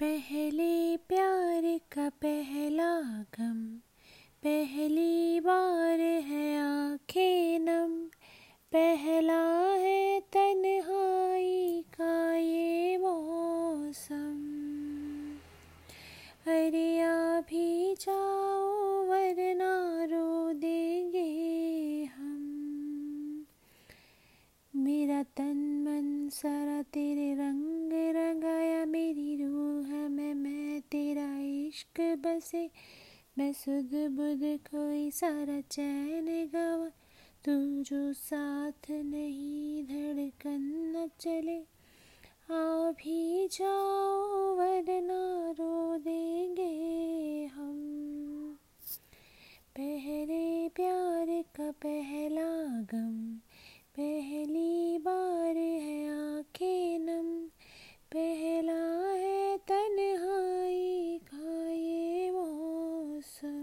पहले प्यार का पहला गम, पहली बार है आँखें नम, पहला है तन्हाई का ये मौसम। अरे आ भी जाओ वरना रो देंगे हम। मेरा तन मन सारा तेरे रंग इश्क बसे, मैं सुध बुध कोई सारा चैन गवा। तू जो साथ नहीं, धड़कन न चले। आ भी जाओ, वरना रो देंगे हम। पहरे प्यार का पहला so